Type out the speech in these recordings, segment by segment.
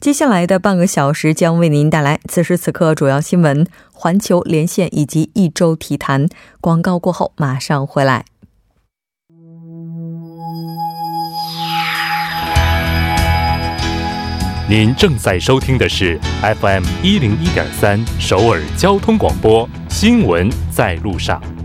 接下来的半个小时将为您带来此时此刻主要新闻、环球连线以及一周体坛。广告过后马上回来。您正在收听的是 FM 一零一点三首尔交通广播新闻在路上。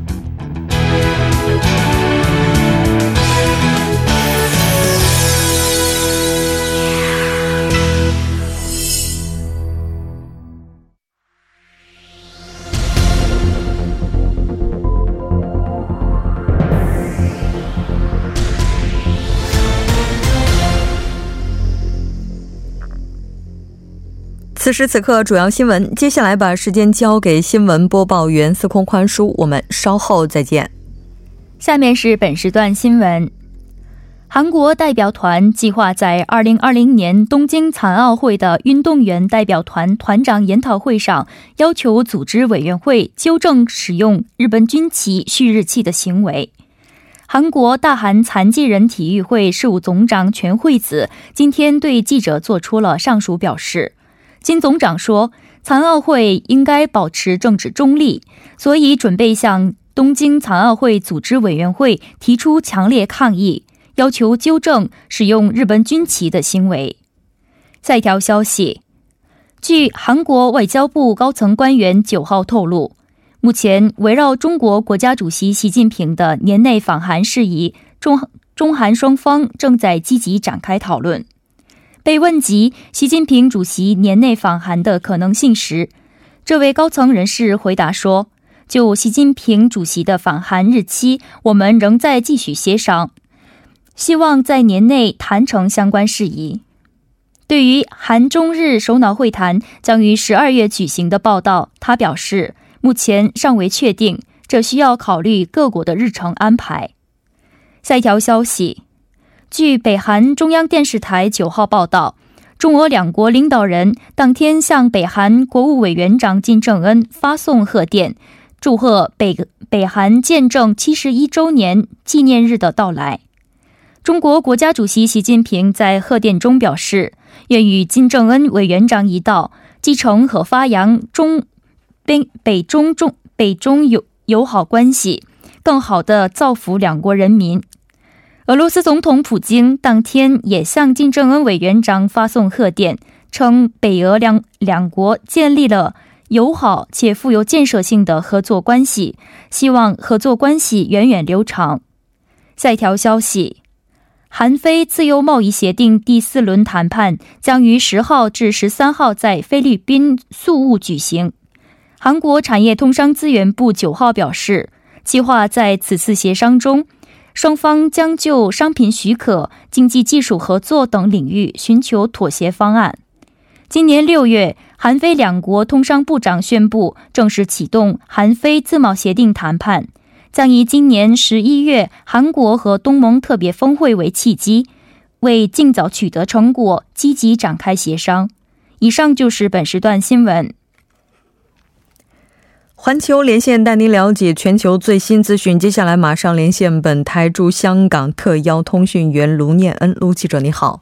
此时此刻，主要新闻。接下来把时间交给新闻播报员司空宽叔，我们稍后再见。下面是本时段新闻：韩国代表团计划在二零二零年东京残奥会的运动员代表团团长研讨会上，要求组织委员会纠正使用日本军旗旭日旗的行为。韩国大韩残疾人体育会事务总长全惠子今天对记者做出了上述表示。金总长说，残奥会应该保持政治中立，所以准备向东京残奥会组织委员会提出强烈抗议，要求纠正使用日本军旗的行为。再一条消息，据韩国外交部高层官员九号透露，目前围绕中国国家主席习近平的年内访韩事宜，中中韩双方正在积极展开讨论。被问及习近平主席年内访韩的可能性时，这位高层人士回答说：“就习近平主席的访韩日期，我们仍在继续协商，希望在年内谈成相关事宜。”对于韩中日首脑会谈将于十二月举行的报道，他表示：“目前尚未确定，这需要考虑各国的日程安排。”下一条消息。据北韩中央电视台九号报道，中俄两国领导人当天向北韩国务委员长金正恩发送贺电，祝贺北北韩见证七十一周年纪念日的到来。中国国家主席习近平在贺电中表示，愿与金正恩委员长一道，继承和发扬中北北中中北中友友好关系，更好的造福两国人民。俄罗斯总统普京当天也向金正恩委员长发送贺电，称北俄两两国建立了友好且富有建设性的合作关系，希望合作关系源远流长。下一条消息：韩非自由贸易协定第四轮谈判将于十号至十三号在菲律宾宿务举行。韩国产业通商资源部九号表示，计划在此次协商中。双方将就商品许可、经济技术合作等领域寻求妥协方案。今年六月，韩非两国通商部长宣布正式启动韩非自贸协定谈判，将以今年十一月韩国和东盟特别峰会为契机，为尽早取得成果积极展开协商。以上就是本时段新闻。环球连线带您了解全球最新资讯。接下来马上连线本台驻香港特邀通讯员卢念恩，卢记者你好。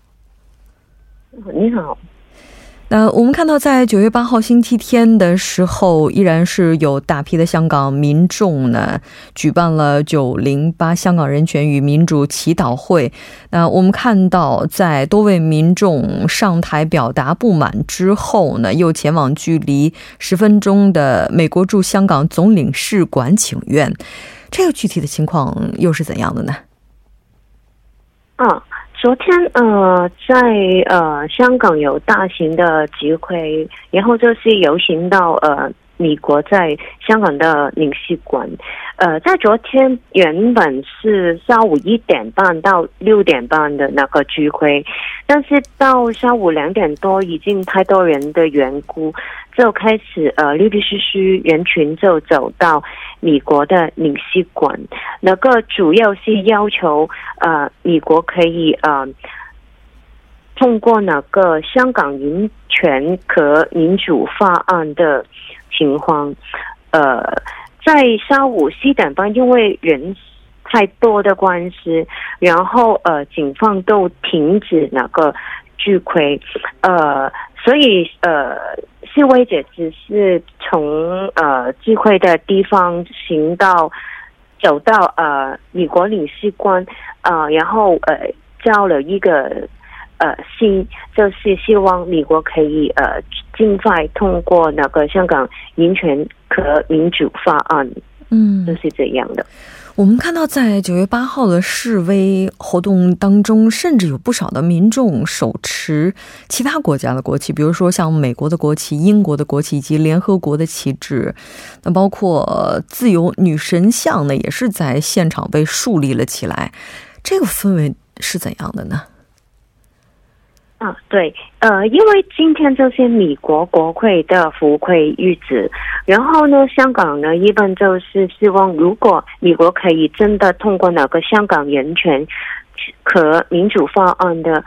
你好。那我们看到，在九月八号星期天的时候，依然是有大批的香港民众呢，举办了九零八香港人权与民主祈祷会。那我们看到，在多位民众上台表达不满之后呢，又前往距离十分钟的美国驻香港总领事馆请愿。这个具体的情况又是怎样的呢？啊。昨天呃，在呃香港有大型的集会，然后就是游行到呃美国在香港的领事馆，呃，在昨天原本是下午一点半到六点半的那个聚会，但是到下午两点多已经太多人的缘故，就开始呃陆陆续续人群就走到美国的领事馆，那个主要是要求呃美国可以呃。通过那个香港人权和民主法案的情况，呃，在下午四点半，因为人太多的关系，然后呃，警方都停止那个聚会，呃，所以呃，示威者只是从呃聚会的地方行到走到呃美国领事馆，呃，然后呃交了一个。呃，希就是希望美国可以呃尽快通过那个香港人权和民主法案，嗯，就是这样的。我们看到，在九月八号的示威活动当中，甚至有不少的民众手持其他国家的国旗，比如说像美国的国旗、英国的国旗以及联合国的旗帜。那包括自由女神像呢，也是在现场被树立了起来。这个氛围是怎样的呢？啊，对，呃，因为今天这些美国国会的福会日子，然后呢，香港呢一般就是希望，如果美国可以真的通过那个香港人权和民主法案的。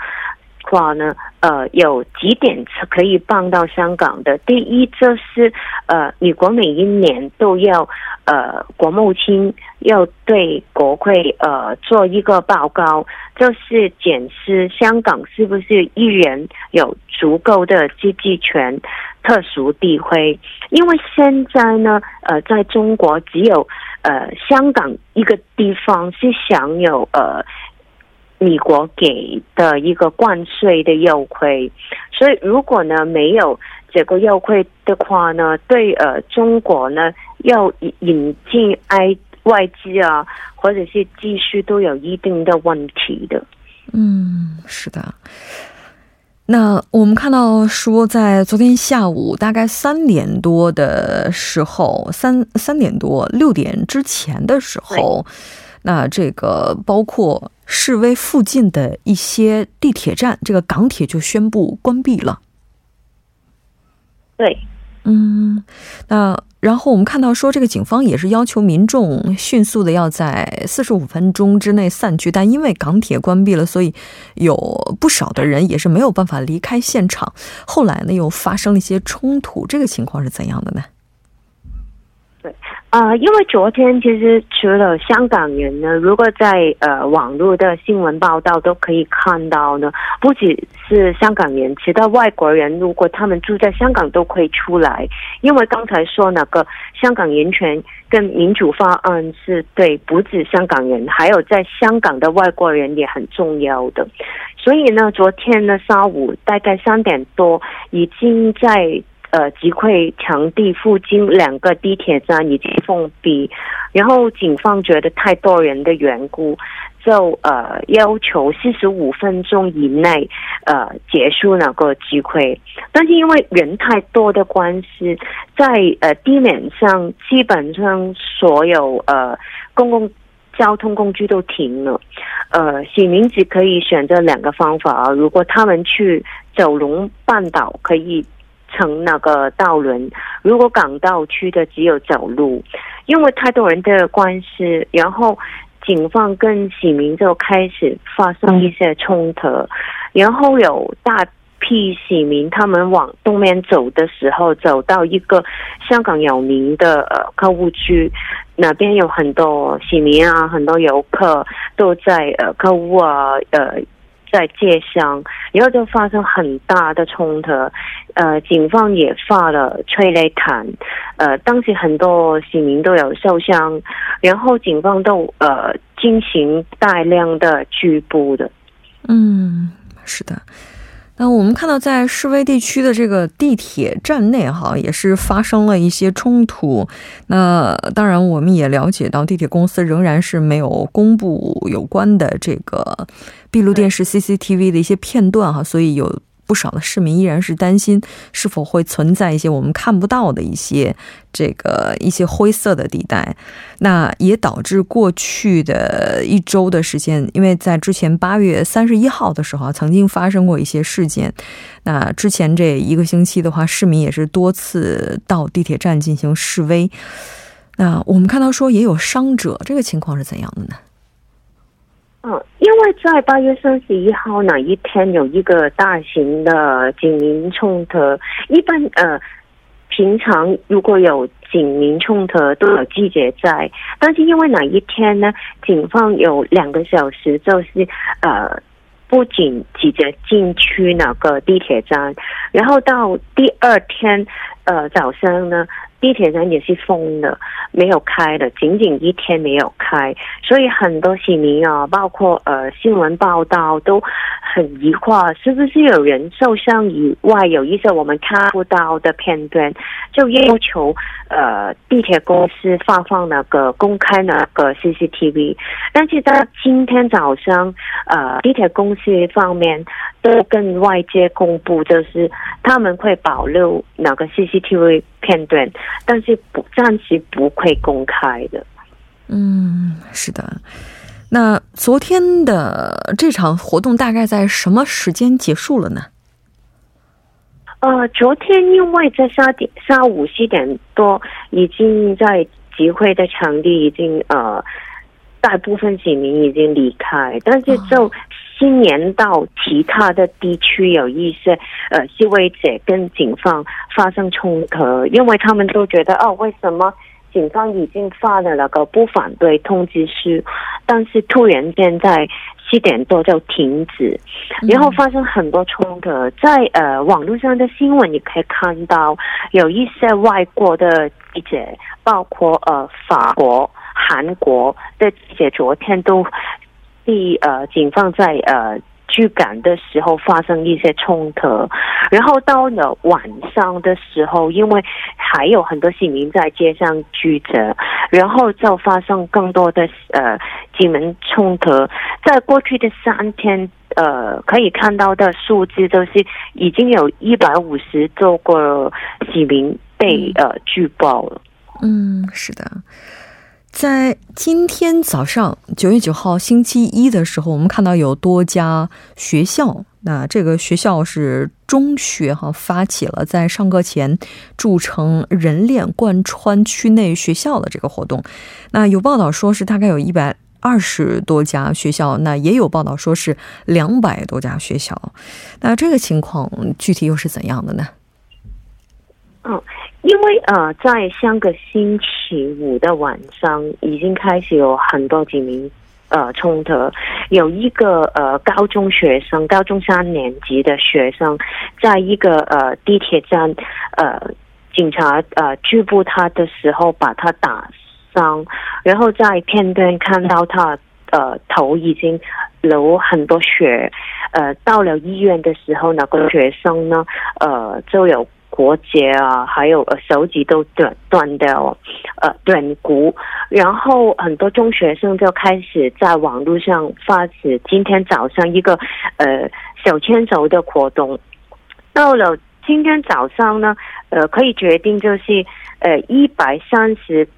话呢，呃，有几点可以帮到香港的。第一，就是呃，美国每一年都要呃，国务卿要对国会呃做一个报告，就是检视香港是不是一人有足够的自治权、特殊地位。因为现在呢，呃，在中国只有呃香港一个地方是享有呃。美国给的一个关税的优惠，所以如果呢没有这个优惠的话呢，对呃中国呢要引进外外资啊，或者是技术都有一定的问题的。嗯，是的。那我们看到说，在昨天下午大概三点多的时候，三三点多六点之前的时候。那这个包括示威附近的一些地铁站，这个港铁就宣布关闭了。对，嗯，那然后我们看到说，这个警方也是要求民众迅速的要在四十五分钟之内散去，但因为港铁关闭了，所以有不少的人也是没有办法离开现场。后来呢，又发生了一些冲突，这个情况是怎样的呢？啊，因为昨天其实除了香港人呢，如果在呃网络的新闻报道都可以看到呢，不只是香港人，其他外国人如果他们住在香港都可以出来，因为刚才说那个香港人权跟民主法案是对不止香港人，还有在香港的外国人也很重要的，所以呢，昨天呢下午大概三点多已经在。呃，集会场地附近两个地铁站已经封闭，然后警方觉得太多人的缘故，就呃要求四十五分钟以内呃结束那个集会。但是因为人太多的关系，在呃地面上基本上所有呃公共交通工具都停了。呃，市民只可以选择两个方法啊，如果他们去九龙半岛可以。乘那个道轮，如果港道区的只有走路，因为太多人的关系，然后警方跟市民就开始发生一些冲突，然后有大批市民他们往东面走的时候，走到一个香港有名的呃购物区，那边有很多市民啊，很多游客都在呃购物啊，呃。在街上，然后就发生很大的冲突，呃，警方也发了催泪弹，呃，当时很多市民都有受伤，然后警方都呃进行大量的拘捕的。嗯，是的。那我们看到，在示威地区的这个地铁站内，哈，也是发生了一些冲突。那当然，我们也了解到，地铁公司仍然是没有公布有关的这个闭路电视 CCTV 的一些片段，哈，所以有不少的市民依然是担心是否会存在一些我们看不到的一些这个一些灰色的地带。那也导致过去的一周的时间，因为在之前八月三十一号的时候曾经发生过一些事件。那之前这一个星期的话，市民也是多次到地铁站进行示威。那我们看到说也有伤者，这个情况是怎样的呢？因为在八月三十一号那一天有一个大型的警民冲突，一般呃。平常如果有警民冲突都有季节在，但是因为哪一天呢？警方有两个小时，就是呃，不仅急着进去那个地铁站，然后到第二天呃早上呢。地铁站也是封的，没有开的，仅仅一天没有开，所以很多市民啊，包括呃新闻报道都很疑惑，是不是有人受伤以外，有一些我们看不到的片段，就要求呃地铁公司发放那个公开那个 CCTV，但是到今天早上，呃地铁公司方面都跟外界公布，就是他们会保留那个 CCTV。片段，但是不暂时不会公开的。嗯，是的。那昨天的这场活动大概在什么时间结束了呢？呃，昨天因为在下点下午四点多，已经在集会的场地已经呃，大部分市民已经离开，但是就。今年到其他的地区有一些呃示威者跟警方发生冲突，因为他们都觉得哦，为什么警方已经发了那个不反对通知书，但是突然间在七点多就停止，然后发生很多冲突。在呃网络上的新闻你可以看到，有一些外国的记者，包括呃法国、韩国的记者，昨天都。第呃，警方在呃驱赶的时候发生一些冲突，然后到了晚上的时候，因为还有很多市民在街上聚着，然后就发生更多的呃警民冲突。在过去的三天，呃，可以看到的数字就是已经有一百五十多个市民被呃举报了。嗯，是的。在今天早上九月九号星期一的时候，我们看到有多家学校，那这个学校是中学哈，发起了在上课前铸成人链贯穿区内学校的这个活动。那有报道说是大概有一百二十多家学校，那也有报道说是两百多家学校。那这个情况具体又是怎样的呢？嗯。因为呃，在上个星期五的晚上，已经开始有很多警民呃冲突。有一个呃高中学生，高中三年级的学生，在一个呃地铁站，呃警察呃拘捕他的时候，把他打伤，然后在片段看到他呃头已经流很多血，呃到了医院的时候，那个学生呢呃就有。国节啊，还有呃手指都断断掉，呃断骨，然后很多中学生就开始在网络上发起今天早上一个呃小牵手的活动。到了今天早上呢，呃可以决定就是呃一百三十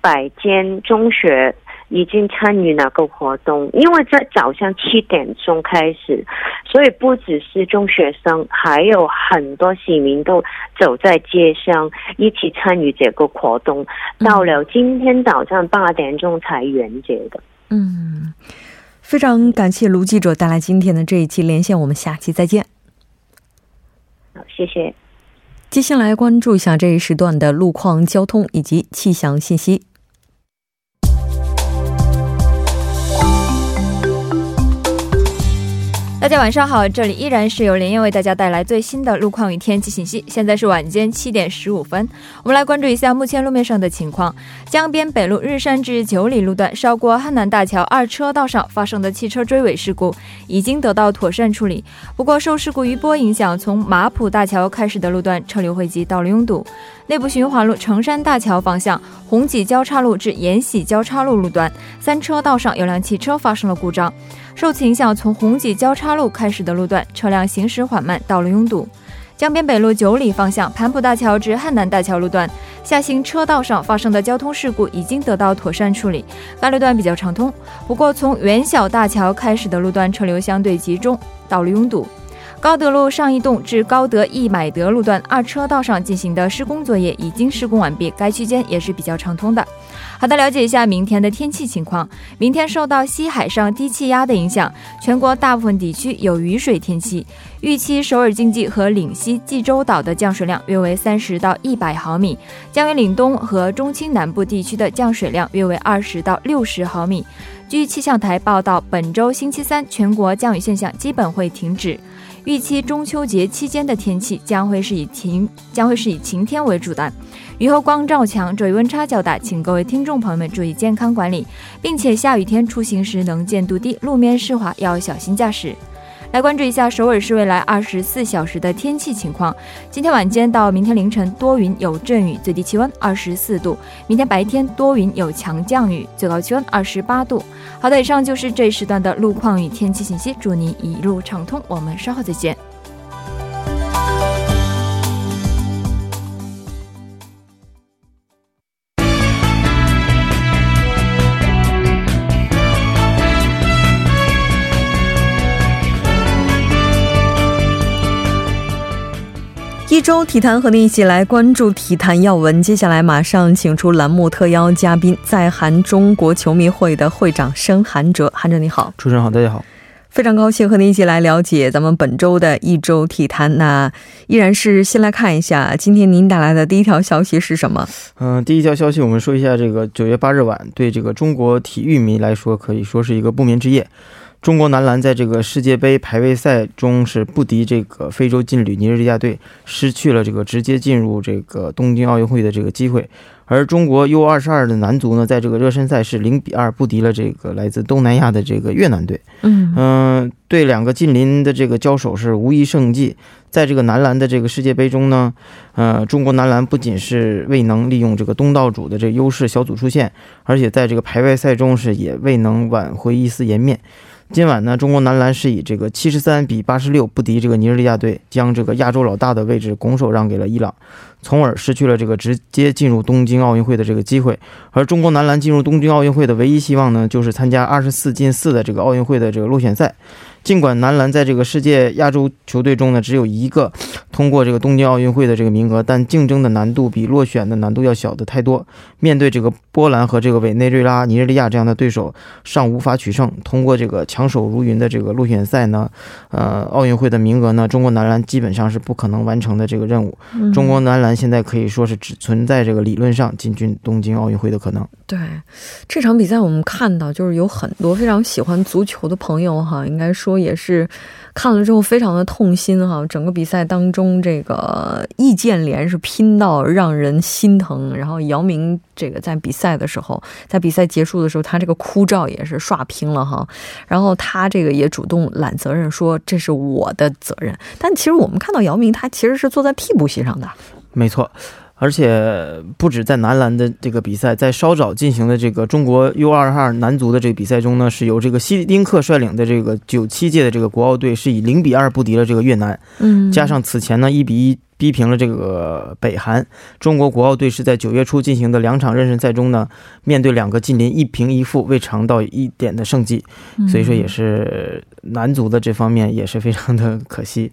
百间中学。已经参与那个活动，因为在早上七点钟开始，所以不只是中学生，还有很多市民都走在街上一起参与这个活动。到了今天早上八点钟才完结的。嗯，非常感谢卢记者带来今天的这一期连线，我们下期再见。好，谢谢。接下来关注一下这一时段的路况、交通以及气象信息。大家晚上好，这里依然是由连夜为大家带来最新的路况与天气信息。现在是晚间七点十五分，我们来关注一下目前路面上的情况。江边北路日山至九里路段，稍过汉南大桥二车道上发生的汽车追尾事故已经得到妥善处理。不过受事故余波影响，从马浦大桥开始的路段车流汇集，道路拥堵。内部循环路成山大桥方向红脊交叉路至延禧交叉路路段三车道上有辆汽车发生了故障，受此影响，从红脊交叉路开始的路段车辆行驶缓慢，道路拥堵。江边北路九里方向盘浦大桥至汉南大桥路段下行车道上发生的交通事故已经得到妥善处理，该路段比较畅通。不过，从元小大桥开始的路段车流相对集中，道路拥堵。高德路上一栋至高德易买德路段二车道上进行的施工作业已经施工完毕，该区间也是比较畅通的。好的，了解一下明天的天气情况。明天受到西海上低气压的影响，全国大部分地区有雨水天气。预期首尔经济和岭西济州岛的降水量约为三十到一百毫米，江原岭东和中青南部地区的降水量约为二十到六十毫米。据气象台报道，本周星期三全国降雨现象基本会停止。预期中秋节期间的天气将会是以晴将会是以晴天为主的。雨后光照强，昼夜温差较大，请各位听众朋友们注意健康管理，并且下雨天出行时能见度低，路面湿滑，要小心驾驶。来关注一下首尔市未来二十四小时的天气情况。今天晚间到明天凌晨多云有阵雨，最低气温二十四度；明天白天多云有强降雨，最高气温二十八度。好的，以上就是这一时段的路况与天气信息，祝您一路畅通。我们稍后再见。一周体坛和您一起来关注体坛要闻。接下来马上请出栏目特邀嘉宾，在韩中国球迷会的会长申韩哲。韩哲你好，主持人好，大家好，非常高兴和您一起来了解咱们本周的一周体坛。那依然是先来看一下今天您带来的第一条消息是什么？嗯，第一条消息我们说一下这个九月八日晚，对这个中国体育迷来说可以说是一个不眠之夜。中国男篮在这个世界杯排位赛中是不敌这个非洲劲旅尼日利亚队，失去了这个直接进入这个东京奥运会的这个机会。而中国 U 二十二的男足呢，在这个热身赛是零比二不敌了这个来自东南亚的这个越南队。嗯嗯，对两个近邻的这个交手是无一胜绩。在这个男篮的这个世界杯中呢，呃，中国男篮不仅是未能利用这个东道主的这优势小组出线，而且在这个排位赛中是也未能挽回一丝颜面。今晚呢，中国男篮是以这个七十三比八十六不敌这个尼日利亚队，将这个亚洲老大的位置拱手让给了伊朗，从而失去了这个直接进入东京奥运会的这个机会。而中国男篮进入东京奥运会的唯一希望呢，就是参加二十四进四的这个奥运会的这个落选赛。尽管男篮在这个世界亚洲球队中呢，只有一个通过这个东京奥运会的这个名额，但竞争的难度比落选的难度要小的太多。面对这个波兰和这个委内瑞拉、尼日利亚这样的对手，尚无法取胜。通过这个强手如云的这个落选赛呢，呃，奥运会的名额呢，中国男篮基本上是不可能完成的这个任务。中国男篮现在可以说是只存在这个理论上进军东京奥运会的可能。对这场比赛，我们看到就是有很多非常喜欢足球的朋友哈，应该说。说也是看了之后非常的痛心哈，整个比赛当中这个易建联是拼到让人心疼，然后姚明这个在比赛的时候，在比赛结束的时候，他这个哭照也是刷屏了哈，然后他这个也主动揽责任说这是我的责任，但其实我们看到姚明他其实是坐在替补席上的，没错。而且不止在男篮的这个比赛，在稍早进行的这个中国 U 二二男足的这个比赛中呢，是由这个希丁克率领的这个九七届的这个国奥队是以零比二不敌了这个越南。嗯，加上此前呢一比一逼平了这个北韩，中国国奥队是在九月初进行的两场热身赛中呢，面对两个近邻一平一负，未尝到一点的胜绩。所以说，也是男足的这方面也是非常的可惜。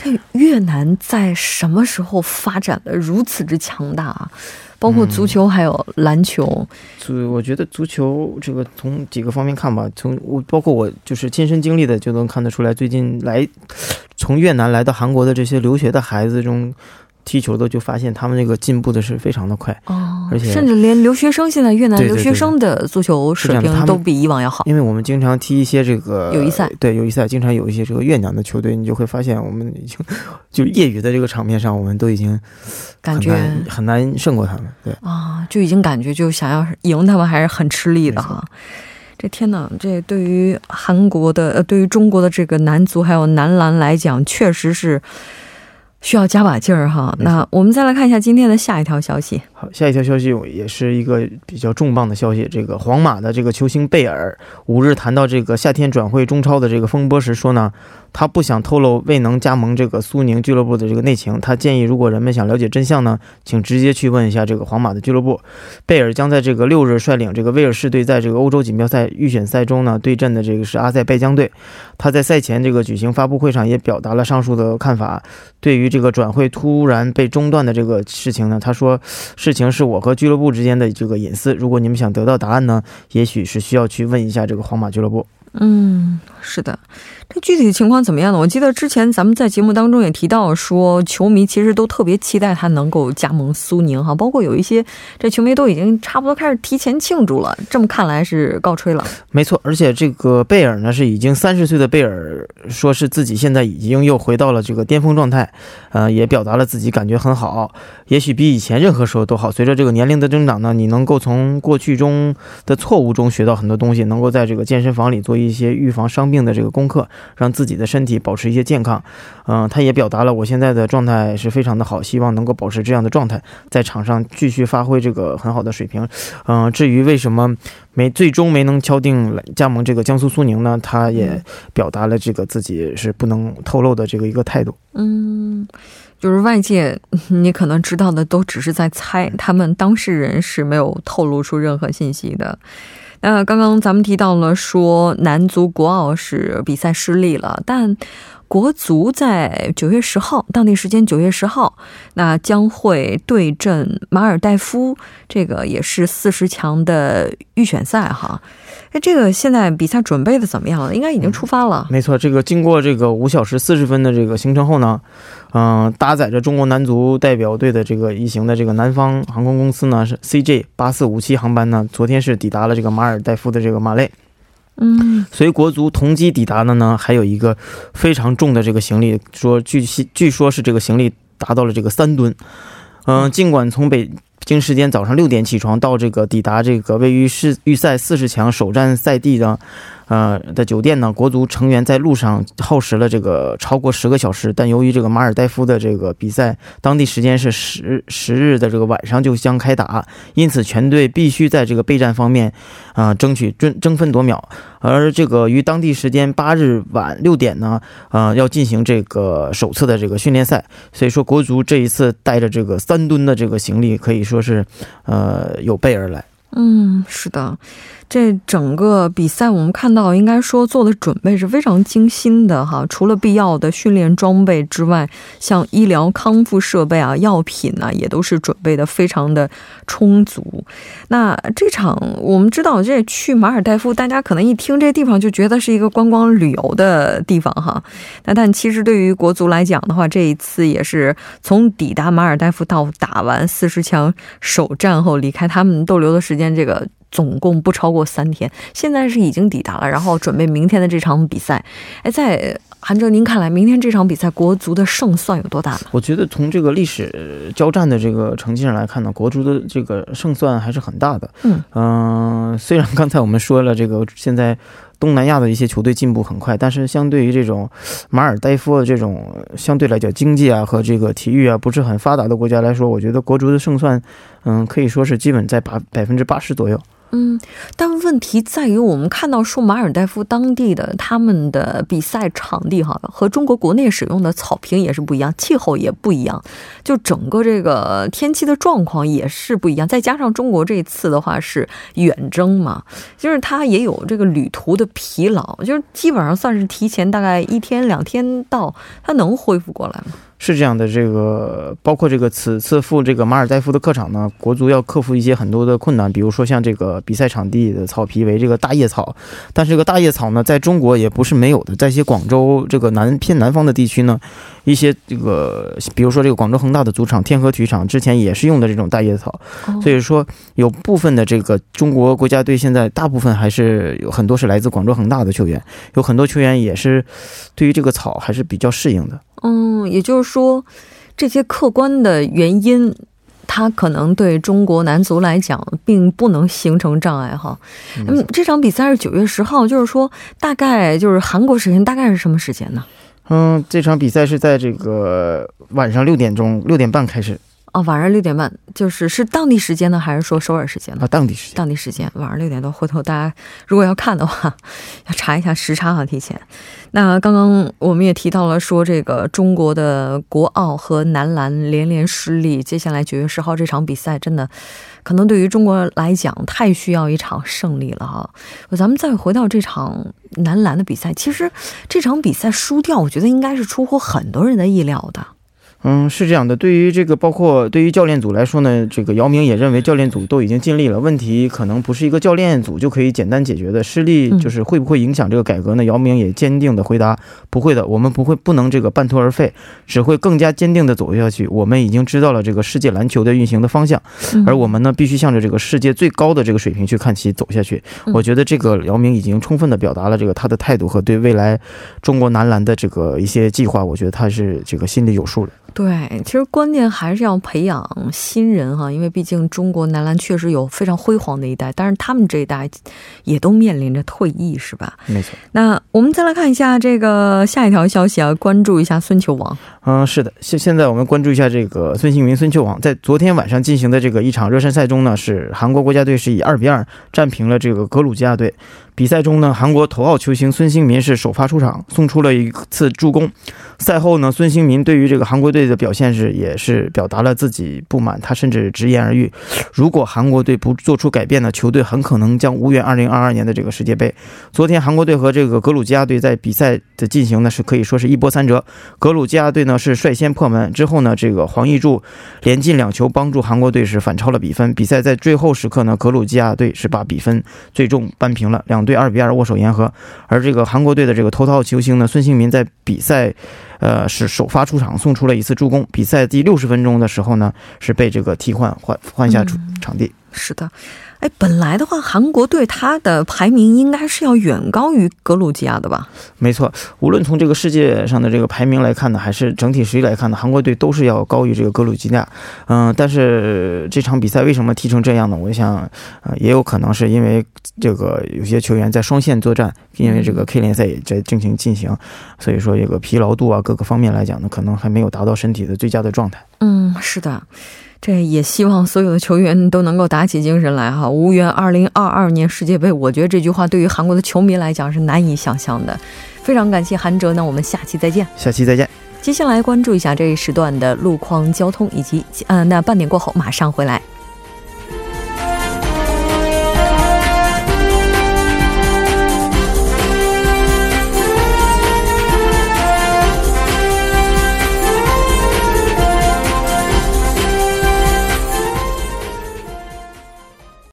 这越南在什么时候发展的如此之强大啊？包括足球还有篮球。足，我觉得足球这个从几个方面看吧，从我包括我就是亲身经历的，就能看得出来。最近来从越南来到韩国的这些留学的孩子中。踢球的就发现他们那个进步的是非常的快哦，而且甚至连留学生现在越南留学生的足球水平都比以往要好。因为我们经常踢一些这个友谊赛，对友谊赛经常有一些这个越南的球队，你就会发现我们已经就业余的这个场面上，我们都已经感觉很难胜过他们。对啊，就已经感觉就想要赢他们还是很吃力的哈。这天呐，这对于韩国的呃，对于中国的这个男足还有男篮来讲，确实是。需要加把劲儿哈。那我们再来看一下今天的下一条消息。好，下一条消息也是一个比较重磅的消息。这个皇马的这个球星贝尔五日谈到这个夏天转会中超的这个风波时说呢，他不想透露未能加盟这个苏宁俱乐部的这个内情。他建议，如果人们想了解真相呢，请直接去问一下这个皇马的俱乐部。贝尔将在这个六日率领这个威尔士队在这个欧洲锦标赛预选赛中呢对阵的这个是阿塞拜疆队。他在赛前这个举行发布会上也表达了上述的看法。对于这个转会突然被中断的这个事情呢，他说。事情是我和俱乐部之间的这个隐私。如果你们想得到答案呢，也许是需要去问一下这个皇马俱乐部。嗯，是的。这具体的情况怎么样呢？我记得之前咱们在节目当中也提到说，球迷其实都特别期待他能够加盟苏宁哈，包括有一些这球迷都已经差不多开始提前庆祝了。这么看来是告吹了。没错，而且这个贝尔呢是已经三十岁的贝尔，说是自己现在已经又回到了这个巅峰状态，呃，也表达了自己感觉很好，也许比以前任何时候都好。随着这个年龄的增长呢，你能够从过去中的错误中学到很多东西，能够在这个健身房里做一些预防伤病的这个功课。让自己的身体保持一些健康，嗯，他也表达了我现在的状态是非常的好，希望能够保持这样的状态，在场上继续发挥这个很好的水平，嗯，至于为什么没最终没能敲定加盟这个江苏苏宁呢？他也表达了这个自己是不能透露的这个一个态度。嗯，就是外界你可能知道的都只是在猜，他们当事人是没有透露出任何信息的。那刚刚咱们提到了说男足国奥是比赛失利了，但国足在九月十号，当地时间九月十号，那将会对阵马尔代夫，这个也是四十强的预选赛哈。哎，这个现在比赛准备的怎么样了？应该已经出发了。没错，这个经过这个五小时四十分的这个行程后呢，嗯，搭载着中国男足代表队的这个一行的这个南方航空公司呢是 CJ 八四五七航班呢，昨天是抵达了这个马尔代夫的这个马累。嗯，随国足同机抵达的呢，还有一个非常重的这个行李，说据悉据说是这个行李达到了这个三吨。嗯，尽管从北。京时间早上六点起床，到这个抵达这个位于世预赛四十强首战赛地的。呃的酒店呢，国足成员在路上耗时了这个超过十个小时，但由于这个马尔代夫的这个比赛当地时间是十十日的这个晚上就将开打，因此全队必须在这个备战方面啊争取争争分夺秒。而这个于当地时间八日晚六点呢，呃要进行这个首次的这个训练赛，所以说国足这一次带着这个三吨的这个行李可以说是呃有备而来。嗯，是的。这整个比赛，我们看到应该说做的准备是非常精心的哈。除了必要的训练装备之外，像医疗康复设备啊、药品呢，也都是准备的非常的充足。那这场我们知道，这去马尔代夫，大家可能一听这地方就觉得是一个观光旅游的地方哈。那但其实对于国足来讲的话，这一次也是从抵达马尔代夫到打完四十强首战后离开，他们逗留的时间这个。总共不超过三天，现在是已经抵达了，然后准备明天的这场比赛。哎，在韩哲，您看来，明天这场比赛国足的胜算有多大呢？我觉得从这个历史交战的这个成绩上来看呢，国足的这个胜算还是很大的。嗯嗯，虽然刚才我们说了，这个现在东南亚的一些球队进步很快，但是相对于这种马尔代夫的这种相对来讲经济啊和这个体育啊不是很发达的国家来说，我觉得国足的胜算，嗯，可以说是基本在八百分之八十左右。嗯，但问题在于，我们看到说马尔代夫当地的他们的比赛场地哈，和中国国内使用的草坪也是不一样，气候也不一样，就整个这个天气的状况也是不一样。再加上中国这次的话是远征嘛，就是他也有这个旅途的疲劳，就是基本上算是提前大概一天两天到，他能恢复过来吗？是这样的，这个包括这个此次赴这个马尔代夫的客场呢，国足要克服一些很多的困难，比如说像这个比赛场地的草皮为这个大叶草，但是这个大叶草呢，在中国也不是没有的，在一些广州这个南偏南方的地区呢，一些这个比如说这个广州恒大的主场天河体育场之前也是用的这种大叶草，所以说有部分的这个中国国家队现在大部分还是有很多是来自广州恒大的球员，有很多球员也是对于这个草还是比较适应的。嗯，也就是说，这些客观的原因，它可能对中国男足来讲，并不能形成障碍哈。嗯，这场比赛是九月十号，就是说，大概就是韩国时间大概是什么时间呢？嗯，这场比赛是在这个晚上六点钟六点半开始。哦，晚上六点半，就是是当地时间呢，还是说首尔时间呢？啊，当地时间，当地时间，晚上六点多。回头大家如果要看的话，要查一下时差啊，提前。那刚刚我们也提到了，说这个中国的国奥和男篮连连失利，接下来九月十号这场比赛，真的可能对于中国来讲太需要一场胜利了哈。咱们再回到这场男篮的比赛，其实这场比赛输掉，我觉得应该是出乎很多人的意料的。嗯，是这样的。对于这个，包括对于教练组来说呢，这个姚明也认为教练组都已经尽力了。问题可能不是一个教练组就可以简单解决的。失利就是会不会影响这个改革呢？姚明也坚定的回答：不会的，我们不会不能这个半途而废，只会更加坚定的走下去。我们已经知道了这个世界篮球的运行的方向，而我们呢，必须向着这个世界最高的这个水平去看齐走下去。我觉得这个姚明已经充分的表达了这个他的态度和对未来中国男篮的这个一些计划。我觉得他是这个心里有数的。对，其实关键还是要培养新人哈，因为毕竟中国男篮确实有非常辉煌的一代，但是他们这一代也都面临着退役，是吧？没错。那我们再来看一下这个下一条消息啊，关注一下孙球王。嗯，是的，现现在我们关注一下这个孙兴民、孙球王，在昨天晚上进行的这个一场热身赛中呢，是韩国国家队是以二比二战平了这个格鲁吉亚队。比赛中呢，韩国头号球星孙兴民是首发出场，送出了一次助攻。赛后呢，孙兴民对于这个韩国队的表现是也是表达了自己不满，他甚至直言而喻：如果韩国队不做出改变呢，球队很可能将无缘2022年的这个世界杯。昨天韩国队和这个格鲁吉亚队在比赛的进行呢，是可以说是一波三折。格鲁吉亚队呢是率先破门，之后呢，这个黄义柱连进两球，帮助韩国队是反超了比分。比赛在最后时刻呢，格鲁吉亚队是把比分最终扳平了，两。对二比二握手言和，而这个韩国队的这个头号球星呢，孙兴民在比赛，呃，是首发出场，送出了一次助攻。比赛第六十分钟的时候呢，是被这个替换换换下出场地。是的。哎，本来的话，韩国队他的排名应该是要远高于格鲁吉亚的吧？没错，无论从这个世界上的这个排名来看呢，还是整体实力来看呢，韩国队都是要高于这个格鲁吉亚。嗯，但是这场比赛为什么踢成这样呢？我想，呃，也有可能是因为这个有些球员在双线作战，因为这个 K 联赛也在进行进行，所以说这个疲劳度啊，各个方面来讲呢，可能还没有达到身体的最佳的状态。嗯，是的。这也希望所有的球员都能够打起精神来哈！无缘2022年世界杯，我觉得这句话对于韩国的球迷来讲是难以想象的。非常感谢韩哲，那我们下期再见。下期再见。接下来关注一下这一时段的路况、交通以及……呃，那半点过后马上回来。